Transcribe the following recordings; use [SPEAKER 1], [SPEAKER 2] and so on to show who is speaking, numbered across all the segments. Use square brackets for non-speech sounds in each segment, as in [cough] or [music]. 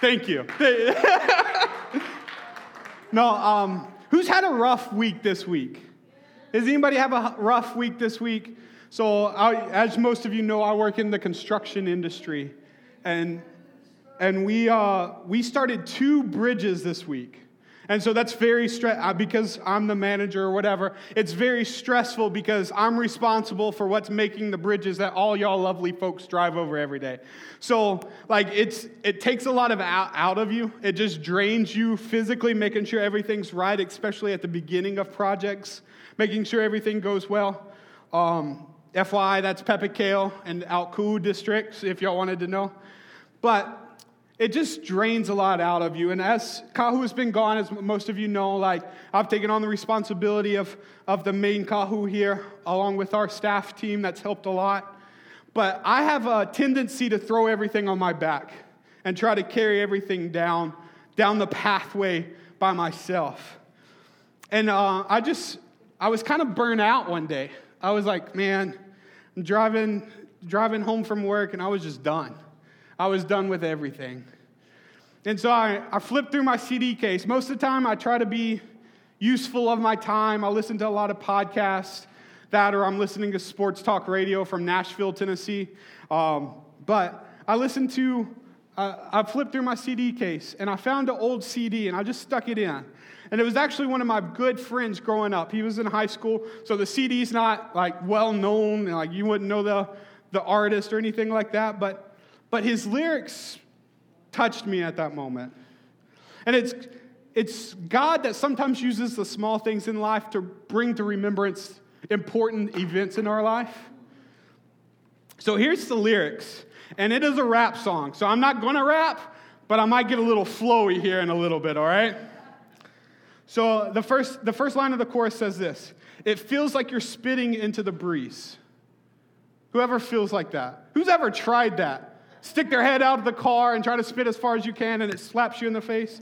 [SPEAKER 1] Thank you. [laughs] no, um, who's had a rough week this week? Does anybody have a rough week this week? So, I, as most of you know, I work in the construction industry, and and we uh, we started two bridges this week. And so that's very stressful uh, because I'm the manager or whatever. It's very stressful because I'm responsible for what's making the bridges that all y'all lovely folks drive over every day. So like it's it takes a lot of out, out of you. It just drains you physically, making sure everything's right, especially at the beginning of projects, making sure everything goes well. Um, FYI, that's Peppercale and Alcoo districts, if y'all wanted to know. But it just drains a lot out of you. And as Kahu has been gone, as most of you know, like I've taken on the responsibility of, of the main Kahu here, along with our staff team that's helped a lot. But I have a tendency to throw everything on my back and try to carry everything down, down the pathway by myself. And uh, I just, I was kind of burnt out one day. I was like, man, I'm driving, driving home from work and I was just done. I was done with everything. And so I, I flipped through my CD case. Most of the time, I try to be useful of my time. I listen to a lot of podcasts, that or I'm listening to sports talk radio from Nashville, Tennessee. Um, but I listened to, uh, I flipped through my CD case and I found an old CD and I just stuck it in. And it was actually one of my good friends growing up. He was in high school, so the CD's not like well known, like you wouldn't know the, the artist or anything like that, but but his lyrics touched me at that moment. And it's, it's God that sometimes uses the small things in life to bring to remembrance important events in our life. So here's the lyrics, and it is a rap song. So I'm not gonna rap, but I might get a little flowy here in a little bit, all right? So the first, the first line of the chorus says this It feels like you're spitting into the breeze. Whoever feels like that? Who's ever tried that? Stick their head out of the car and try to spit as far as you can and it slaps you in the face.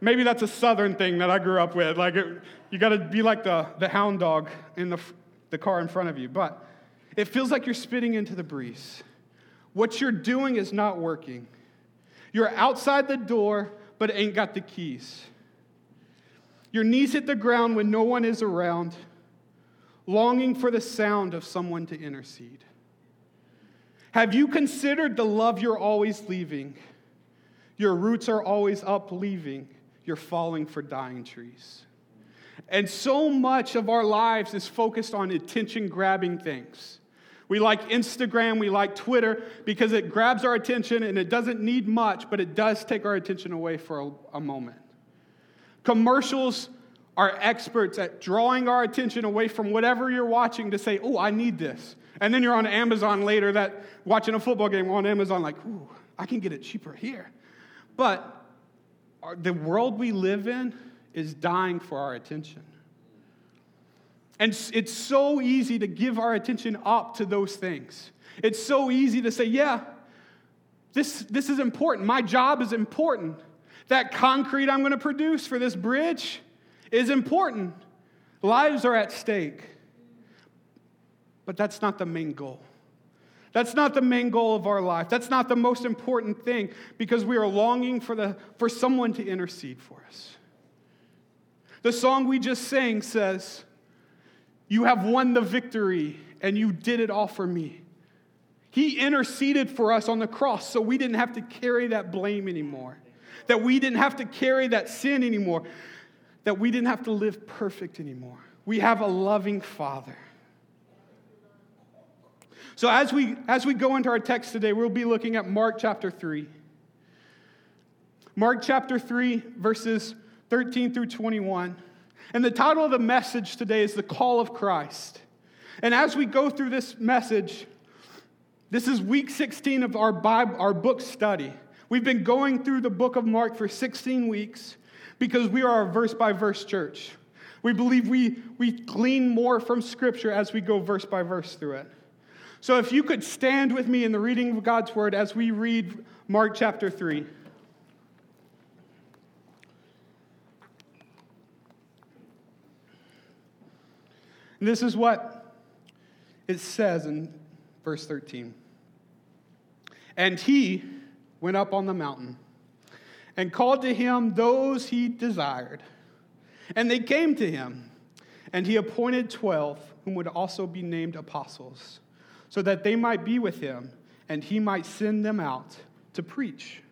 [SPEAKER 1] Maybe that's a southern thing that I grew up with. Like, it, you got to be like the, the hound dog in the, the car in front of you. But it feels like you're spitting into the breeze. What you're doing is not working. You're outside the door, but ain't got the keys. Your knees hit the ground when no one is around, longing for the sound of someone to intercede. Have you considered the love you're always leaving? Your roots are always up leaving. You're falling for dying trees. And so much of our lives is focused on attention grabbing things. We like Instagram, we like Twitter because it grabs our attention and it doesn't need much, but it does take our attention away for a, a moment. Commercials are experts at drawing our attention away from whatever you're watching to say, oh, I need this. And then you're on Amazon later that watching a football game on Amazon, like, ooh, I can get it cheaper here. But our, the world we live in is dying for our attention. And it's so easy to give our attention up to those things. It's so easy to say, yeah, this, this is important. My job is important. That concrete I'm going to produce for this bridge is important. Lives are at stake. But that's not the main goal. That's not the main goal of our life. That's not the most important thing because we are longing for, the, for someone to intercede for us. The song we just sang says, You have won the victory and you did it all for me. He interceded for us on the cross so we didn't have to carry that blame anymore, that we didn't have to carry that sin anymore, that we didn't have to live perfect anymore. We have a loving Father. So as we as we go into our text today, we'll be looking at Mark chapter 3. Mark chapter 3 verses 13 through 21. And the title of the message today is the call of Christ. And as we go through this message, this is week 16 of our Bible, our book study. We've been going through the book of Mark for 16 weeks because we are a verse by verse church. We believe we, we glean more from Scripture as we go verse by verse through it. So if you could stand with me in the reading of God's word as we read Mark chapter 3. And this is what it says in verse 13. And he went up on the mountain, and called to him those he desired. And they came to him, and he appointed twelve, whom would also be named apostles, so that they might be with him, and he might send them out to preach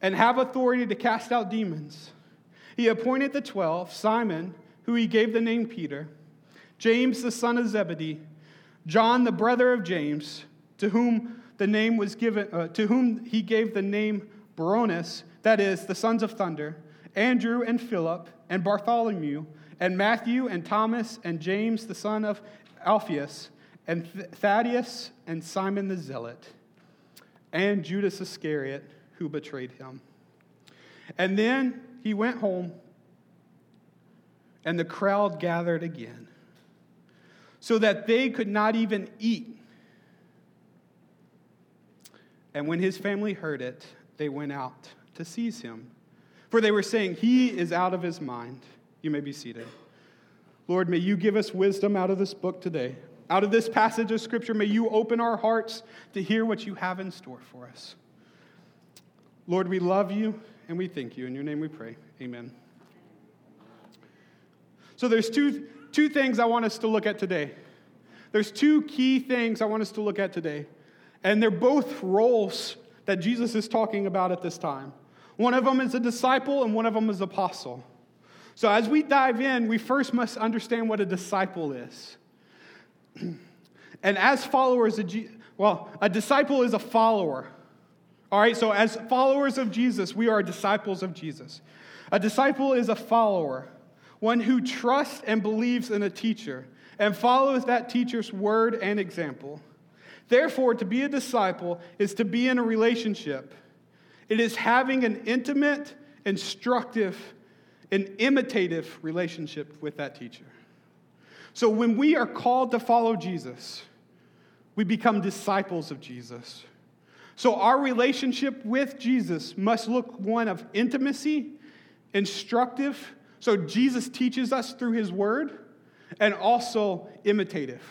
[SPEAKER 1] and have authority to cast out demons. He appointed the twelve Simon, who he gave the name Peter, James the son of Zebedee, John the brother of James, to whom the name was given, uh, to whom he gave the name Boanerges, that is, the sons of thunder, Andrew and Philip and Bartholomew and Matthew and Thomas and James the son of Alphaeus and Thaddeus and Simon the Zealot and Judas Iscariot who betrayed him. And then he went home and the crowd gathered again so that they could not even eat. And when his family heard it, they went out to seize him. For they were saying, He is out of his mind. You may be seated. Lord, may you give us wisdom out of this book today. Out of this passage of Scripture, may you open our hearts to hear what you have in store for us. Lord, we love you and we thank you. In your name we pray. Amen. So there's two, two things I want us to look at today. There's two key things I want us to look at today. And they're both roles that Jesus is talking about at this time. One of them is a disciple, and one of them is apostle. So, as we dive in, we first must understand what a disciple is. [clears throat] and as followers of Jesus, well, a disciple is a follower. All right, so as followers of Jesus, we are disciples of Jesus. A disciple is a follower, one who trusts and believes in a teacher and follows that teacher's word and example. Therefore, to be a disciple is to be in a relationship. It is having an intimate, instructive, and imitative relationship with that teacher. So when we are called to follow Jesus, we become disciples of Jesus. So our relationship with Jesus must look one of intimacy, instructive. So Jesus teaches us through his word, and also imitative.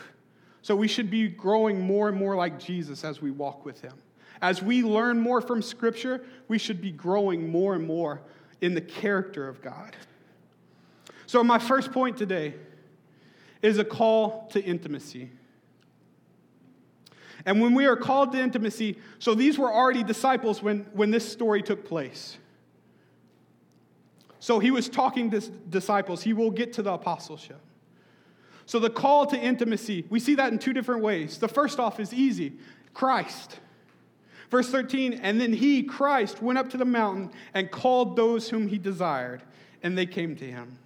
[SPEAKER 1] So we should be growing more and more like Jesus as we walk with him. As we learn more from Scripture, we should be growing more and more in the character of God. So, my first point today is a call to intimacy. And when we are called to intimacy, so these were already disciples when, when this story took place. So he was talking to disciples. He will get to the apostleship. So, the call to intimacy, we see that in two different ways. The first off is easy Christ. Verse 13, and then he, Christ, went up to the mountain and called those whom he desired, and they came to him.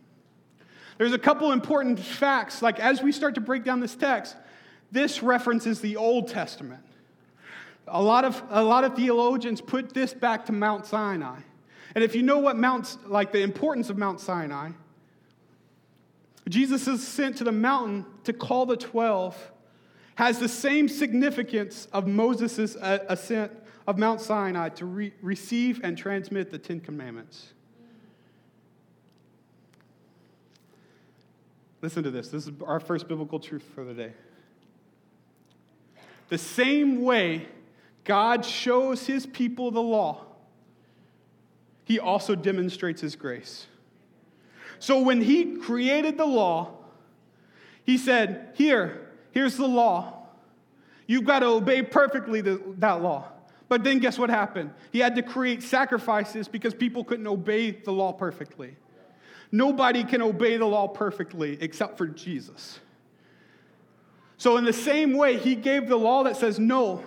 [SPEAKER 1] There's a couple important facts, like as we start to break down this text, this references the Old Testament. A lot of, a lot of theologians put this back to Mount Sinai. And if you know what Mount, like the importance of Mount Sinai, Jesus is sent to the mountain to call the 12 has the same significance of Moses' ascent of Mount Sinai to re- receive and transmit the Ten Commandments. Listen to this. This is our first biblical truth for the day. The same way God shows his people the law, he also demonstrates his grace. So when he created the law, he said, Here, here's the law. You've got to obey perfectly the, that law. But then guess what happened? He had to create sacrifices because people couldn't obey the law perfectly. Nobody can obey the law perfectly except for Jesus. So, in the same way, he gave the law that says, No,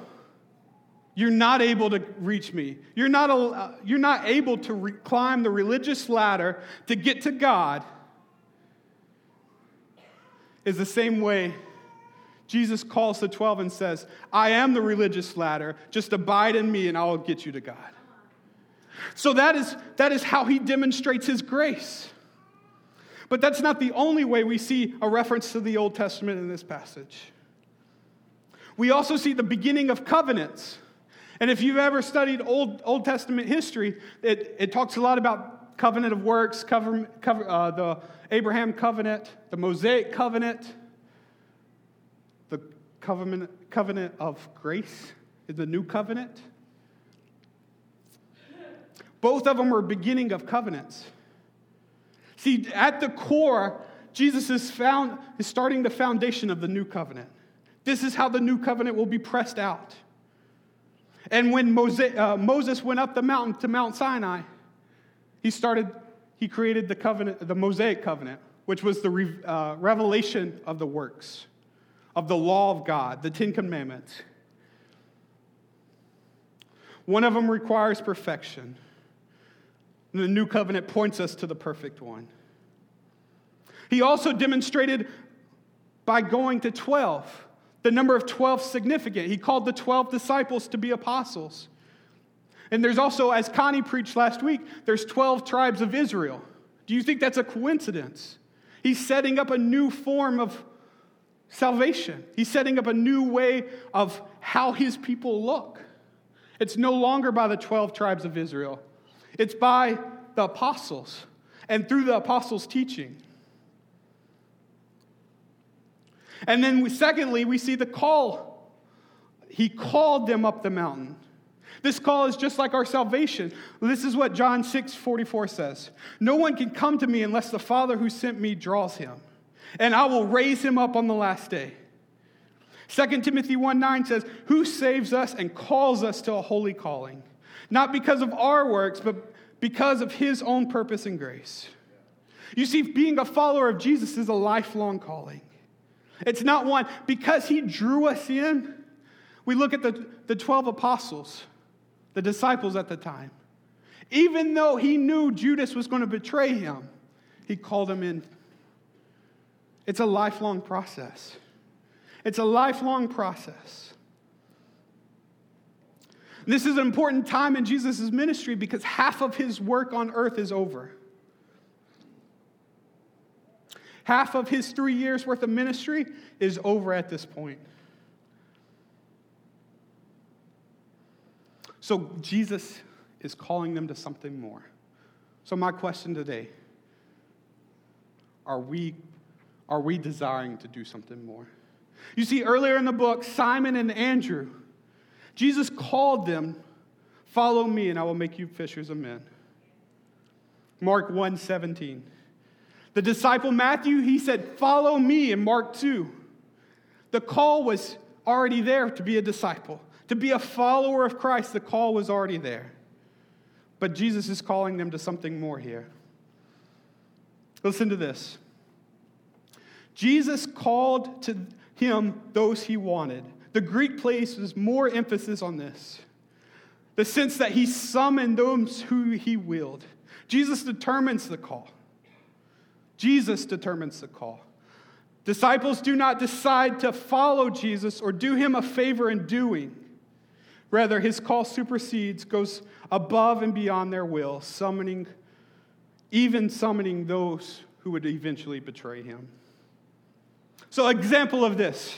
[SPEAKER 1] you're not able to reach me. You're not, uh, you're not able to re- climb the religious ladder to get to God. Is the same way Jesus calls the 12 and says, I am the religious ladder. Just abide in me and I'll get you to God. So that is, that is how he demonstrates his grace. But that's not the only way we see a reference to the Old Testament in this passage. We also see the beginning of covenants. And if you've ever studied Old, Old Testament history, it, it talks a lot about covenant of works, cover, cover, uh, the Abraham covenant, the Mosaic covenant, the covenant, covenant of grace, the new covenant. Both of them are beginning of covenants. See, at the core, Jesus is, found, is starting the foundation of the new covenant. This is how the new covenant will be pressed out. And when Moses, uh, Moses went up the mountain to Mount Sinai, he started, he created the covenant, the Mosaic covenant, which was the re, uh, revelation of the works, of the law of God, the Ten Commandments. One of them requires perfection. The new covenant points us to the perfect one. He also demonstrated by going to 12. The number of 12 significant. He called the 12 disciples to be apostles. And there's also, as Connie preached last week, there's 12 tribes of Israel. Do you think that's a coincidence? He's setting up a new form of salvation. He's setting up a new way of how his people look. It's no longer by the 12 tribes of Israel, it's by the apostles and through the apostles' teaching. And then, we, secondly, we see the call. He called them up the mountain. This call is just like our salvation. This is what John 6 44 says No one can come to me unless the Father who sent me draws him, and I will raise him up on the last day. 2 Timothy 1 9 says, Who saves us and calls us to a holy calling? Not because of our works, but because of his own purpose and grace. You see, being a follower of Jesus is a lifelong calling. It's not one, because he drew us in. We look at the, the 12 apostles, the disciples at the time. Even though he knew Judas was going to betray him, he called him in. It's a lifelong process. It's a lifelong process. This is an important time in Jesus' ministry because half of his work on earth is over. Half of his three years worth of ministry is over at this point. So Jesus is calling them to something more. So, my question today are we, are we desiring to do something more? You see, earlier in the book, Simon and Andrew, Jesus called them, Follow me, and I will make you fishers of men. Mark 1 17. The disciple Matthew, he said, Follow me in Mark 2. The call was already there to be a disciple, to be a follower of Christ. The call was already there. But Jesus is calling them to something more here. Listen to this Jesus called to him those he wanted. The Greek places more emphasis on this the sense that he summoned those who he willed. Jesus determines the call. Jesus determines the call. Disciples do not decide to follow Jesus or do him a favor in doing. Rather, his call supersedes, goes above and beyond their will, summoning, even summoning those who would eventually betray him. So, example of this.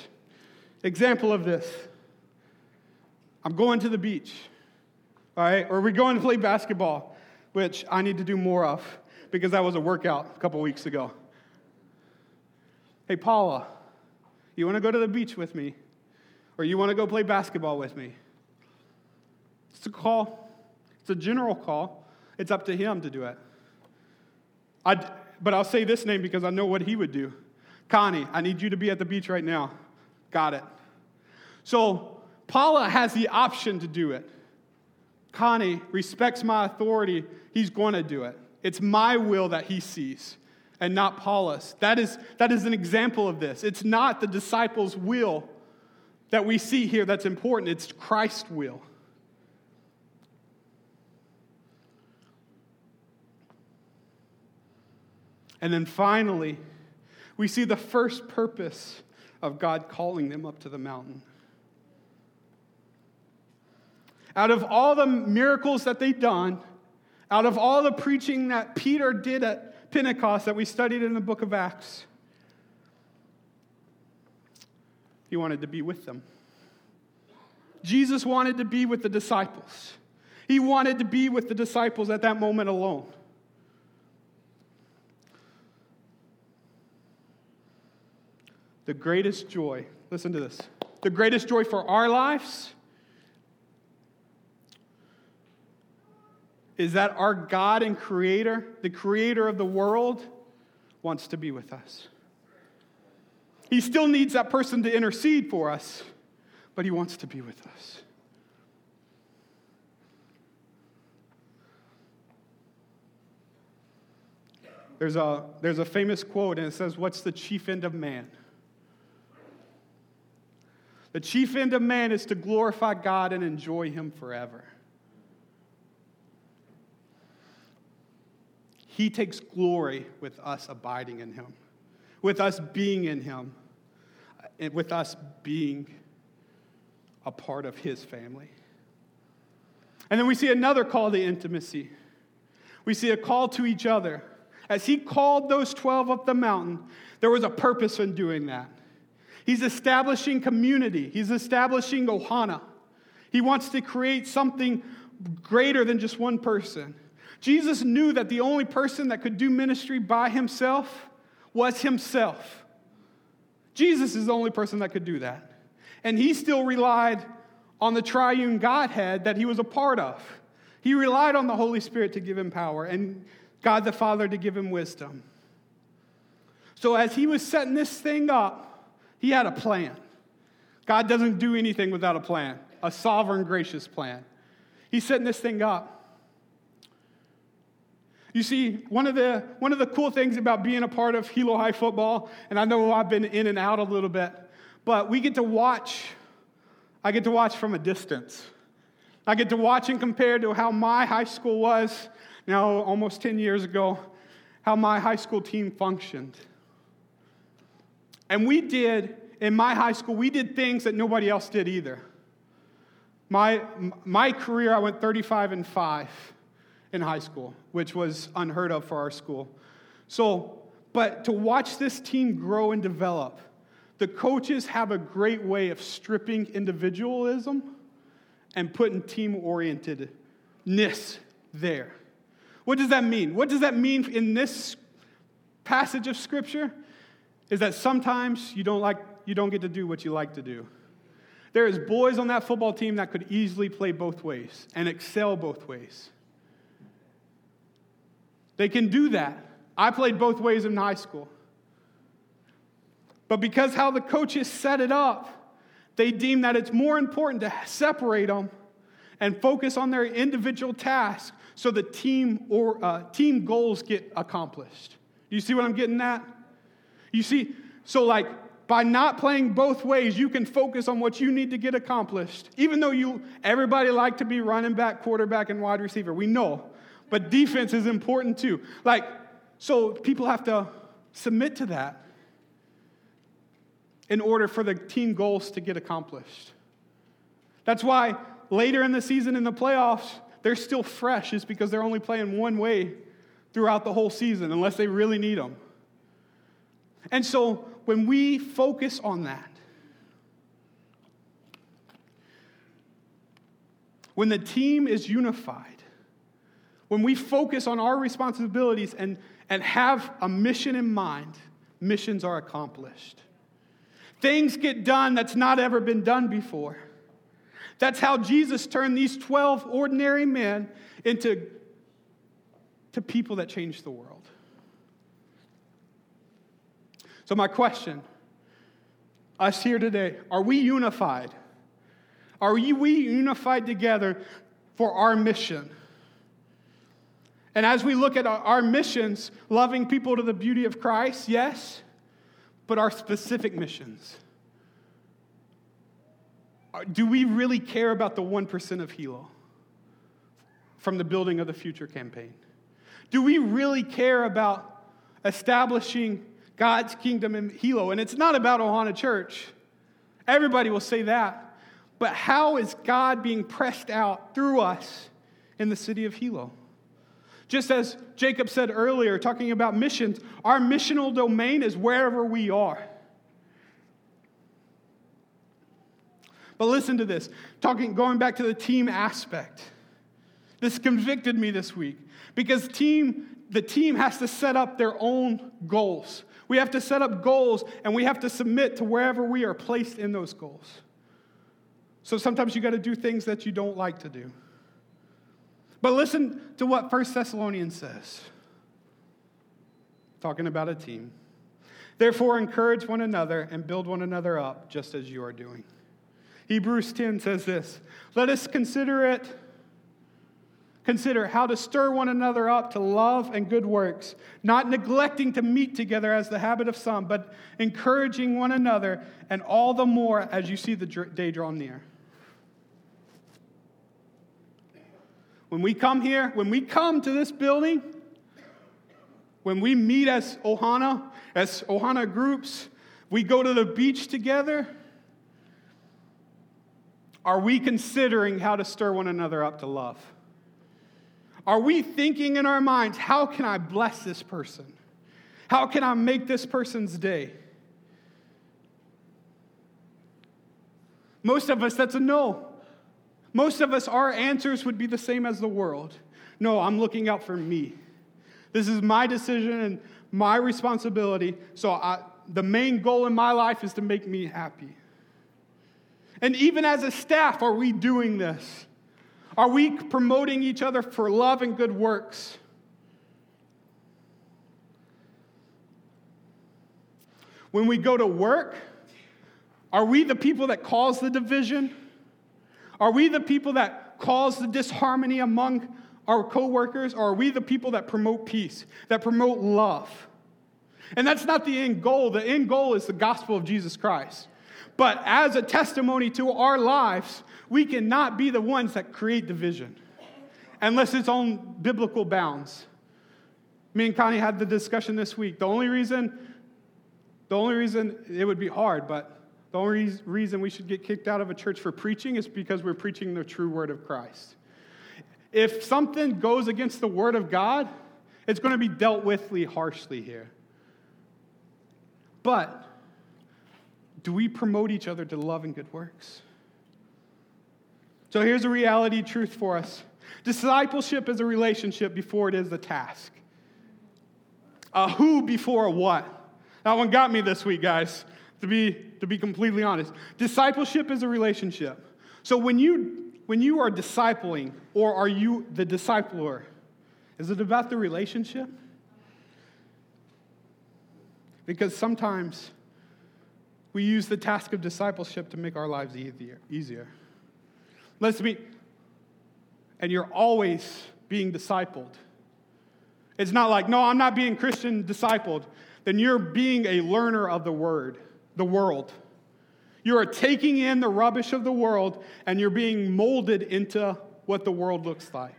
[SPEAKER 1] Example of this. I'm going to the beach, all right? Or we're going to play basketball, which I need to do more of because that was a workout a couple weeks ago. Hey, Paula, you want to go to the beach with me? Or you want to go play basketball with me? It's a call, it's a general call. It's up to him to do it. I'd, but I'll say this name because I know what he would do. Connie, I need you to be at the beach right now. Got it. So Paula has the option to do it. Connie respects my authority. He's going to do it. It's my will that he sees and not Paula's. That is, that is an example of this. It's not the disciples' will that we see here that's important, it's Christ's will. And then finally, we see the first purpose of God calling them up to the mountain. Out of all the miracles that they'd done, out of all the preaching that Peter did at Pentecost that we studied in the book of Acts, he wanted to be with them. Jesus wanted to be with the disciples. He wanted to be with the disciples at that moment alone. The greatest joy, listen to this, the greatest joy for our lives is that our God and Creator, the Creator of the world, wants to be with us. He still needs that person to intercede for us, but He wants to be with us. There's a, there's a famous quote, and it says, What's the chief end of man? The chief end of man is to glorify God and enjoy Him forever. He takes glory with us abiding in Him, with us being in Him, and with us being a part of His family. And then we see another call to intimacy. We see a call to each other. As He called those 12 up the mountain, there was a purpose in doing that. He's establishing community, He's establishing Ohana. He wants to create something greater than just one person. Jesus knew that the only person that could do ministry by himself was himself. Jesus is the only person that could do that. And he still relied on the triune Godhead that he was a part of. He relied on the Holy Spirit to give him power and God the Father to give him wisdom. So as he was setting this thing up, he had a plan. God doesn't do anything without a plan, a sovereign, gracious plan. He's setting this thing up. You see, one of, the, one of the cool things about being a part of Hilo High football, and I know I've been in and out a little bit, but we get to watch, I get to watch from a distance. I get to watch and compare to how my high school was now almost 10 years ago, how my high school team functioned. And we did, in my high school, we did things that nobody else did either. My, my career, I went 35 and 5 in high school, which was unheard of for our school. So, but to watch this team grow and develop, the coaches have a great way of stripping individualism and putting team orientedness there. What does that mean? What does that mean in this passage of scripture? Is that sometimes you don't, like, you don't get to do what you like to do. There is boys on that football team that could easily play both ways and excel both ways. They can do that. I played both ways in high school. But because how the coaches set it up, they deem that it's more important to separate them and focus on their individual tasks so the team or uh, team goals get accomplished. Do you see what I'm getting at? You see, so like by not playing both ways, you can focus on what you need to get accomplished. Even though you everybody like to be running back, quarterback, and wide receiver. We know. But defense is important too. Like, so people have to submit to that in order for the team goals to get accomplished. That's why later in the season in the playoffs, they're still fresh, is because they're only playing one way throughout the whole season, unless they really need them. And so when we focus on that, when the team is unified, when we focus on our responsibilities and, and have a mission in mind, missions are accomplished. Things get done that's not ever been done before. That's how Jesus turned these 12 ordinary men into to people that changed the world. So, my question us here today are we unified? Are we unified together for our mission? And as we look at our missions, loving people to the beauty of Christ, yes, but our specific missions. Do we really care about the 1% of Hilo from the Building of the Future campaign? Do we really care about establishing God's kingdom in Hilo. And it's not about Ohana Church. Everybody will say that. But how is God being pressed out through us in the city of Hilo? Just as Jacob said earlier, talking about missions, our missional domain is wherever we are. But listen to this, talking, going back to the team aspect. This convicted me this week because team, the team has to set up their own goals. We have to set up goals and we have to submit to wherever we are placed in those goals. So sometimes you got to do things that you don't like to do. But listen to what 1 Thessalonians says, talking about a team. Therefore, encourage one another and build one another up, just as you are doing. Hebrews 10 says this Let us consider it Consider how to stir one another up to love and good works, not neglecting to meet together as the habit of some, but encouraging one another, and all the more as you see the day draw near. When we come here, when we come to this building, when we meet as Ohana, as Ohana groups, we go to the beach together, are we considering how to stir one another up to love? Are we thinking in our minds, how can I bless this person? How can I make this person's day? Most of us, that's a no. Most of us, our answers would be the same as the world. No, I'm looking out for me. This is my decision and my responsibility. So I, the main goal in my life is to make me happy. And even as a staff, are we doing this? Are we promoting each other for love and good works? When we go to work, are we the people that cause the division? Are we the people that cause the disharmony among our coworkers, or are we the people that promote peace, that promote love? And that's not the end goal. The end goal is the gospel of Jesus Christ. But as a testimony to our lives, we cannot be the ones that create division unless it's on biblical bounds. Me and Connie had the discussion this week. The only reason, the only reason it would be hard, but the only reason we should get kicked out of a church for preaching is because we're preaching the true word of Christ. If something goes against the word of God, it's going to be dealt with harshly here. But do we promote each other to love and good works? So here's a reality truth for us discipleship is a relationship before it is a task. A who before a what. That one got me this week, guys, to be, to be completely honest. Discipleship is a relationship. So when you, when you are discipling, or are you the discipler, is it about the relationship? Because sometimes we use the task of discipleship to make our lives easier. Let's be, and you're always being discipled. It's not like, no, I'm not being Christian discipled. Then you're being a learner of the word, the world. You are taking in the rubbish of the world and you're being molded into what the world looks like.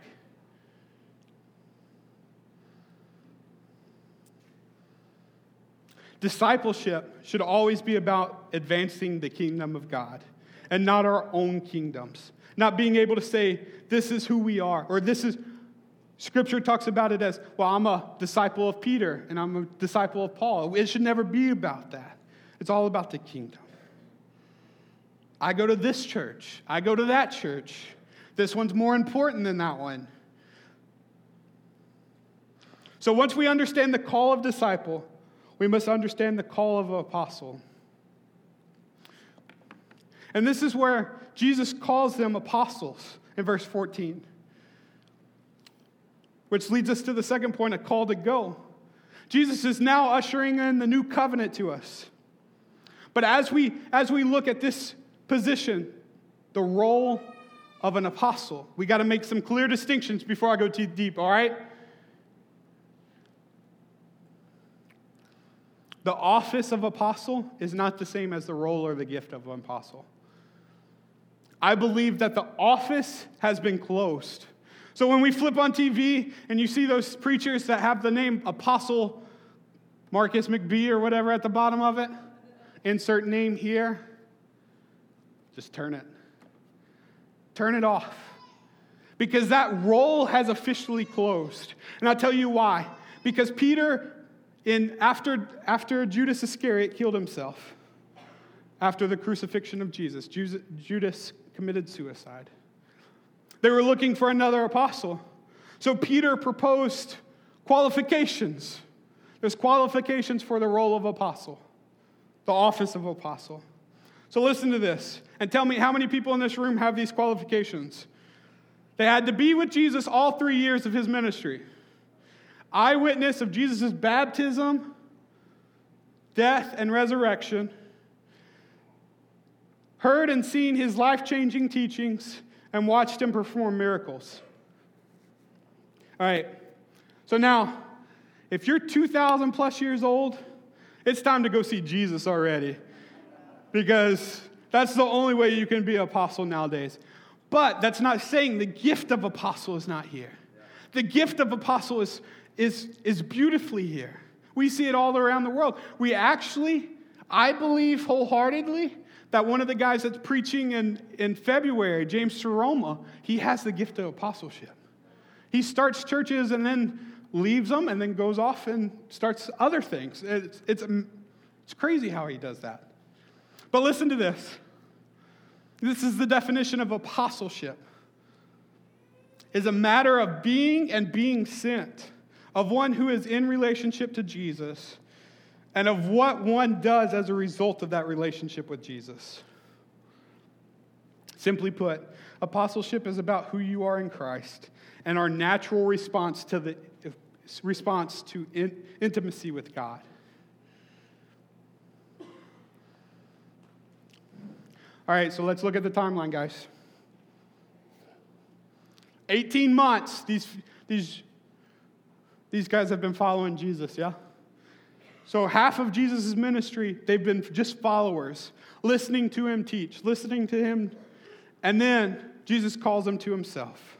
[SPEAKER 1] Discipleship should always be about advancing the kingdom of God and not our own kingdoms. Not being able to say, this is who we are, or this is, Scripture talks about it as, well, I'm a disciple of Peter and I'm a disciple of Paul. It should never be about that. It's all about the kingdom. I go to this church, I go to that church. This one's more important than that one. So once we understand the call of disciple, we must understand the call of an apostle. And this is where Jesus calls them apostles in verse 14. Which leads us to the second point a call to go. Jesus is now ushering in the new covenant to us. But as we, as we look at this position, the role of an apostle, we got to make some clear distinctions before I go too deep, all right? The office of apostle is not the same as the role or the gift of an apostle. I believe that the office has been closed. So when we flip on TV and you see those preachers that have the name Apostle Marcus McBee or whatever at the bottom of it, insert name here, just turn it. Turn it off. Because that role has officially closed. And I'll tell you why. Because Peter, in, after, after Judas Iscariot killed himself, after the crucifixion of Jesus, Judas committed suicide. They were looking for another apostle. So Peter proposed qualifications. There's qualifications for the role of apostle, the office of apostle. So listen to this and tell me how many people in this room have these qualifications. They had to be with Jesus all three years of his ministry. Eyewitness of Jesus' baptism, death, and resurrection. Heard and seen his life changing teachings and watched him perform miracles. All right, so now, if you're 2,000 plus years old, it's time to go see Jesus already because that's the only way you can be an apostle nowadays. But that's not saying the gift of apostle is not here. The gift of apostle is, is, is beautifully here. We see it all around the world. We actually, I believe wholeheartedly, that one of the guys that's preaching in, in February, James Saroma, he has the gift of apostleship. He starts churches and then leaves them and then goes off and starts other things. It's, it's, it's crazy how he does that. But listen to this this is the definition of apostleship is a matter of being and being sent, of one who is in relationship to Jesus and of what one does as a result of that relationship with Jesus. Simply put, apostleship is about who you are in Christ and our natural response to the response to in, intimacy with God. All right, so let's look at the timeline, guys. 18 months, these, these, these guys have been following Jesus, yeah? So, half of Jesus' ministry, they've been just followers, listening to him teach, listening to him, and then Jesus calls them to himself.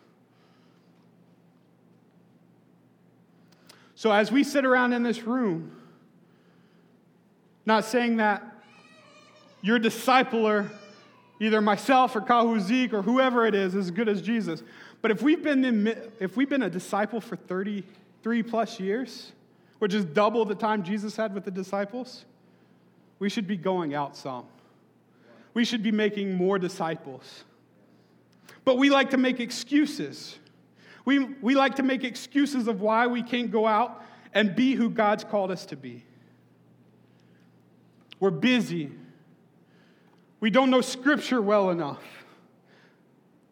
[SPEAKER 1] So, as we sit around in this room, not saying that your discipler, either myself or Kahu Zeke or whoever it is, is as good as Jesus, but if we've been, in, if we've been a disciple for 33 plus years, which is double the time Jesus had with the disciples, we should be going out some. We should be making more disciples. But we like to make excuses. We, we like to make excuses of why we can't go out and be who God's called us to be. We're busy. We don't know Scripture well enough.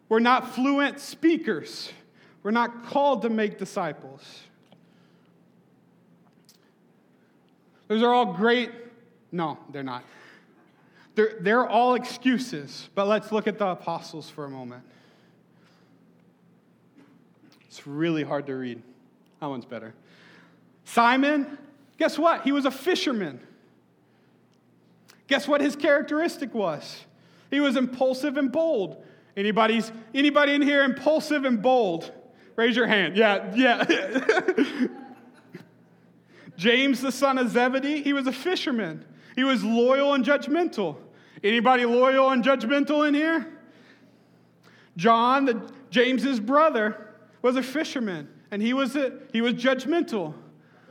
[SPEAKER 1] We're not fluent speakers. We're not called to make disciples. Those are all great. No, they're not. They're, they're all excuses, but let's look at the apostles for a moment. It's really hard to read. That one's better. Simon, guess what? He was a fisherman. Guess what his characteristic was? He was impulsive and bold. Anybody's, anybody in here impulsive and bold? Raise your hand. Yeah, yeah. [laughs] James, the son of Zebedee, he was a fisherman. He was loyal and judgmental. Anybody loyal and judgmental in here? John, the, James's brother, was a fisherman, and he was, a, he was judgmental.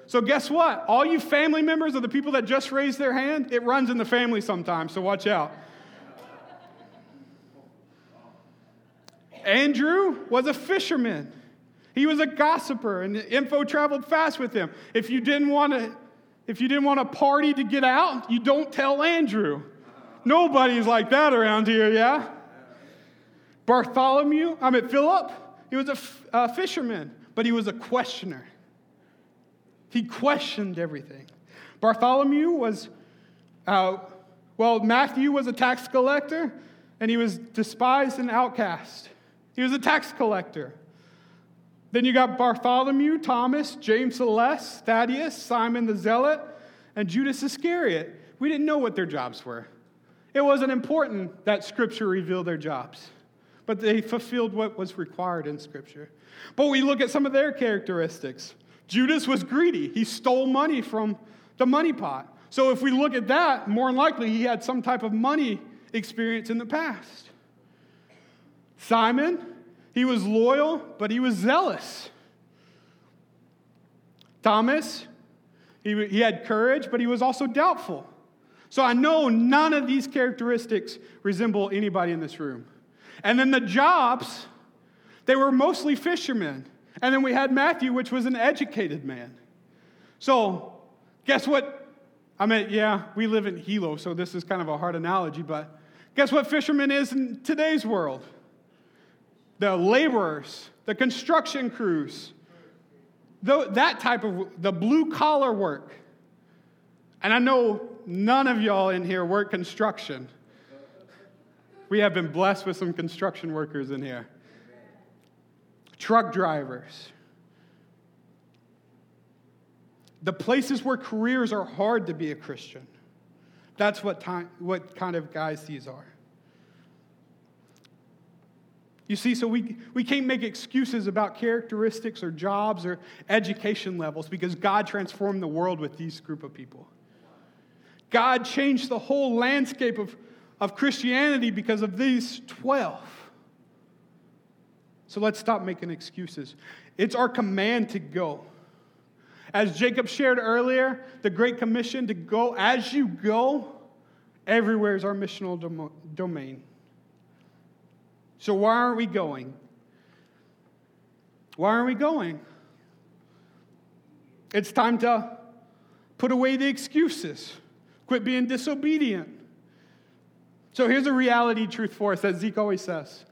[SPEAKER 1] So guess what? All you family members of the people that just raised their hand, it runs in the family sometimes, so watch out. Andrew was a fisherman. He was a gossiper, and info traveled fast with him. If you didn't want to, if you didn't want a party to get out, you don't tell Andrew. Nobody's like that around here, yeah? Bartholomew, I mean Philip, he was a, f- a fisherman, but he was a questioner. He questioned everything. Bartholomew was, uh, well, Matthew was a tax collector, and he was despised and outcast. He was a tax collector. Then you got Bartholomew, Thomas, James the Less, Thaddeus, Simon the Zealot, and Judas Iscariot. We didn't know what their jobs were. It wasn't important that Scripture revealed their jobs, but they fulfilled what was required in Scripture. But we look at some of their characteristics. Judas was greedy, he stole money from the money pot. So if we look at that, more than likely he had some type of money experience in the past. Simon, he was loyal, but he was zealous. Thomas, he, he had courage, but he was also doubtful. So I know none of these characteristics resemble anybody in this room. And then the jobs, they were mostly fishermen. And then we had Matthew, which was an educated man. So, guess what? I mean, yeah, we live in Hilo, so this is kind of a hard analogy, but guess what fisherman is in today's world? The laborers, the construction crews, the, that type of the blue collar work. And I know none of y'all in here work construction. We have been blessed with some construction workers in here. Truck drivers. The places where careers are hard to be a Christian. That's what, time, what kind of guys these are. You see, so we, we can't make excuses about characteristics or jobs or education levels because God transformed the world with these group of people. God changed the whole landscape of, of Christianity because of these 12. So let's stop making excuses. It's our command to go. As Jacob shared earlier, the Great Commission to go, as you go, everywhere is our missional dom- domain. So, why aren't we going? Why aren't we going? It's time to put away the excuses, quit being disobedient. So, here's a reality truth for us that Zeke always says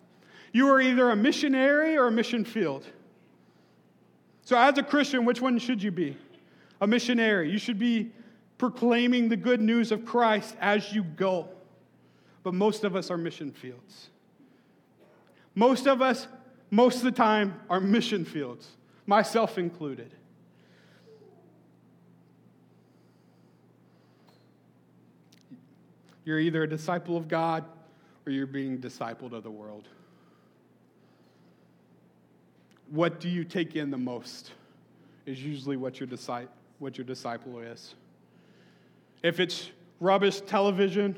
[SPEAKER 1] you are either a missionary or a mission field. So, as a Christian, which one should you be? A missionary. You should be proclaiming the good news of Christ as you go. But most of us are mission fields. Most of us, most of the time, are mission fields, myself included. You're either a disciple of God or you're being discipled of the world. What do you take in the most is usually what your, disciple, what your disciple is. If it's rubbish television,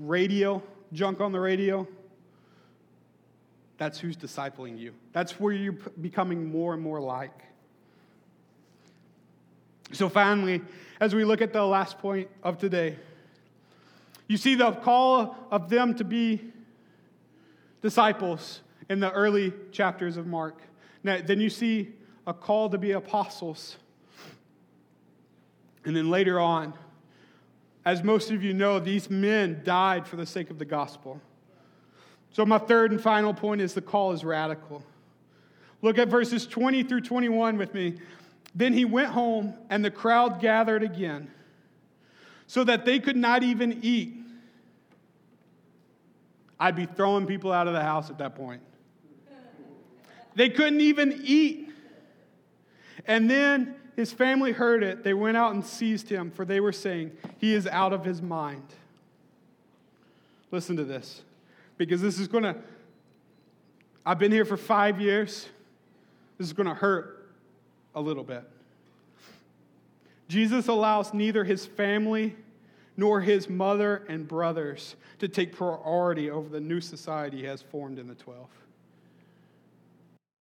[SPEAKER 1] radio, junk on the radio, that's who's discipling you. That's where you're becoming more and more like. So, finally, as we look at the last point of today, you see the call of them to be disciples in the early chapters of Mark. Now, then you see a call to be apostles. And then later on, as most of you know, these men died for the sake of the gospel. So, my third and final point is the call is radical. Look at verses 20 through 21 with me. Then he went home, and the crowd gathered again, so that they could not even eat. I'd be throwing people out of the house at that point. They couldn't even eat. And then his family heard it. They went out and seized him, for they were saying, He is out of his mind. Listen to this, because this is going to, I've been here for five years. This is going to hurt a little bit. Jesus allows neither his family nor his mother and brothers to take priority over the new society he has formed in the 12.